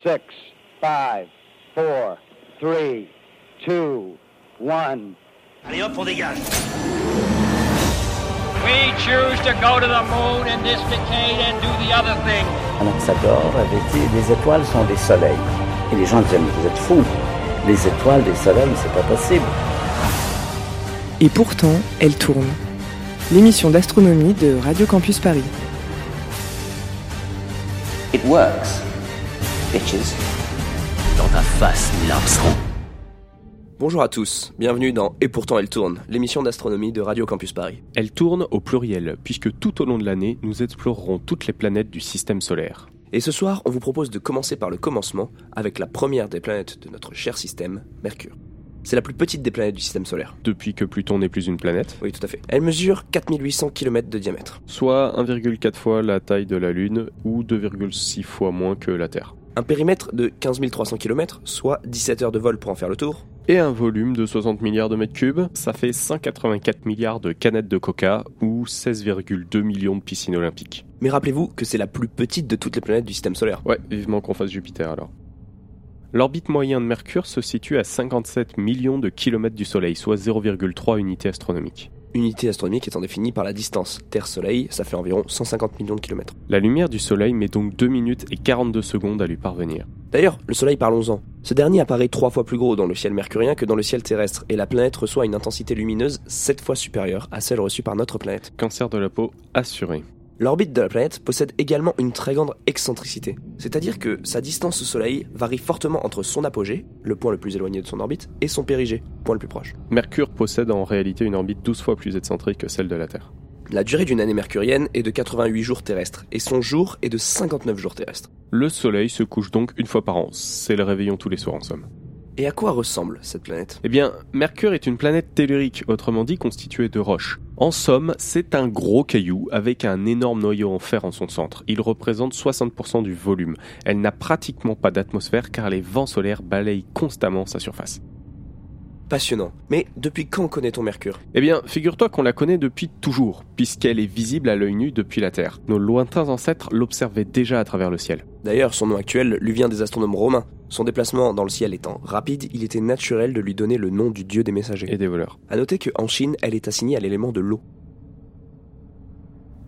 Six, five, four, three, two, one. Allez hop, on dégage. We choose to go to the moon in this decade and do the other thing. Anaxagore avait dit les étoiles sont des soleils. Et les gens disaient mais vous êtes fous. Les étoiles, des soleils, c'est pas possible. Et pourtant, elle tourne. L'émission d'astronomie de Radio Campus Paris. It works. Bitches. Dans ta face, Neil Armstrong. Bonjour à tous, bienvenue dans Et pourtant elle tourne, l'émission d'astronomie de Radio Campus Paris. Elle tourne au pluriel, puisque tout au long de l'année, nous explorerons toutes les planètes du système solaire. Et ce soir, on vous propose de commencer par le commencement avec la première des planètes de notre cher système, Mercure. C'est la plus petite des planètes du système solaire. Depuis que Pluton n'est plus une planète Oui, tout à fait. Elle mesure 4800 km de diamètre. Soit 1,4 fois la taille de la Lune ou 2,6 fois moins que la Terre. Un périmètre de 15 300 km, soit 17 heures de vol pour en faire le tour. Et un volume de 60 milliards de mètres cubes, ça fait 184 milliards de canettes de coca ou 16,2 millions de piscines olympiques. Mais rappelez-vous que c'est la plus petite de toutes les planètes du système solaire. Ouais, vivement qu'on fasse Jupiter alors. L'orbite moyenne de Mercure se situe à 57 millions de kilomètres du Soleil, soit 0,3 unités astronomiques. Unité astronomique étant définie par la distance Terre-Soleil, ça fait environ 150 millions de kilomètres. La lumière du Soleil met donc 2 minutes et 42 secondes à lui parvenir. D'ailleurs, le Soleil, parlons-en. Ce dernier apparaît trois fois plus gros dans le ciel mercurien que dans le ciel terrestre, et la planète reçoit une intensité lumineuse 7 fois supérieure à celle reçue par notre planète. Cancer de la peau assuré. L'orbite de la planète possède également une très grande excentricité, c'est-à-dire que sa distance au Soleil varie fortement entre son apogée, le point le plus éloigné de son orbite, et son périgée, point le plus proche. Mercure possède en réalité une orbite 12 fois plus excentrique que celle de la Terre. La durée d'une année mercurienne est de 88 jours terrestres, et son jour est de 59 jours terrestres. Le Soleil se couche donc une fois par an, c'est le réveillon tous les soirs en somme. Et à quoi ressemble cette planète? Eh bien, Mercure est une planète tellurique, autrement dit constituée de roches. En somme, c'est un gros caillou avec un énorme noyau en fer en son centre. Il représente 60% du volume. Elle n'a pratiquement pas d'atmosphère car les vents solaires balayent constamment sa surface. Passionnant. Mais depuis quand connaît-on Mercure? Eh bien, figure-toi qu'on la connaît depuis toujours, puisqu'elle est visible à l'œil nu depuis la Terre. Nos lointains ancêtres l'observaient déjà à travers le ciel. D'ailleurs, son nom actuel lui vient des astronomes romains. Son déplacement dans le ciel étant rapide, il était naturel de lui donner le nom du dieu des messagers. Et des voleurs. À noter qu'en Chine, elle est assignée à l'élément de l'eau.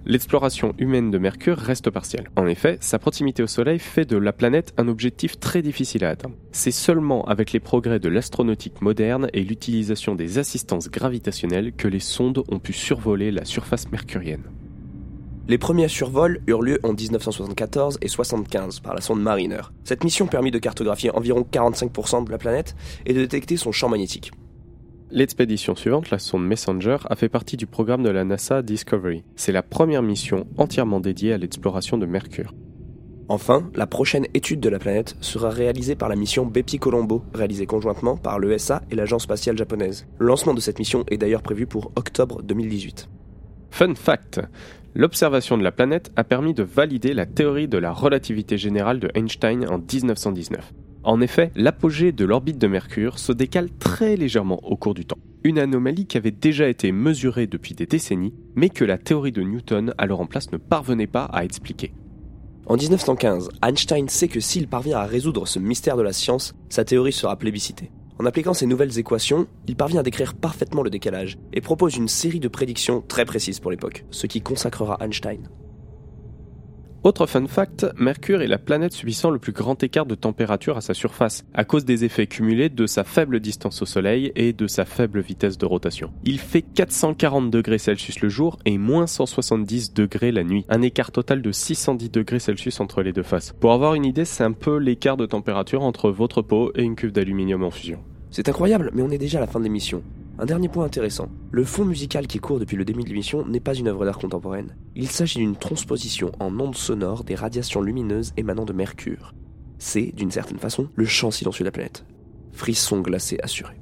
L'exploration humaine de Mercure reste partielle. En effet, sa proximité au Soleil fait de la planète un objectif très difficile à atteindre. C'est seulement avec les progrès de l'astronautique moderne et l'utilisation des assistances gravitationnelles que les sondes ont pu survoler la surface mercurienne. Les premiers survols eurent lieu en 1974 et 75 par la sonde Mariner. Cette mission permit de cartographier environ 45% de la planète et de détecter son champ magnétique. L'expédition suivante, la sonde Messenger, a fait partie du programme de la NASA Discovery. C'est la première mission entièrement dédiée à l'exploration de Mercure. Enfin, la prochaine étude de la planète sera réalisée par la mission Bepi Colombo, réalisée conjointement par l'ESA et l'Agence spatiale japonaise. Le lancement de cette mission est d'ailleurs prévu pour octobre 2018. Fun fact L'observation de la planète a permis de valider la théorie de la relativité générale de Einstein en 1919. En effet, l'apogée de l'orbite de Mercure se décale très légèrement au cours du temps. Une anomalie qui avait déjà été mesurée depuis des décennies, mais que la théorie de Newton alors en place ne parvenait pas à expliquer. En 1915, Einstein sait que s'il parvient à résoudre ce mystère de la science, sa théorie sera plébiscitée. En appliquant ces nouvelles équations, il parvient à décrire parfaitement le décalage et propose une série de prédictions très précises pour l'époque, ce qui consacrera Einstein. Autre fun fact, Mercure est la planète subissant le plus grand écart de température à sa surface, à cause des effets cumulés de sa faible distance au Soleil et de sa faible vitesse de rotation. Il fait 440 degrés Celsius le jour et moins 170 degrés la nuit, un écart total de 610 degrés Celsius entre les deux faces. Pour avoir une idée, c'est un peu l'écart de température entre votre peau et une cuve d'aluminium en fusion. C'est incroyable, mais on est déjà à la fin de l'émission. Un dernier point intéressant. Le fond musical qui court depuis le début de l'émission n'est pas une œuvre d'art contemporaine. Il s'agit d'une transposition en ondes sonores des radiations lumineuses émanant de Mercure. C'est, d'une certaine façon, le chant silencieux de la planète. Frisson glacé assuré.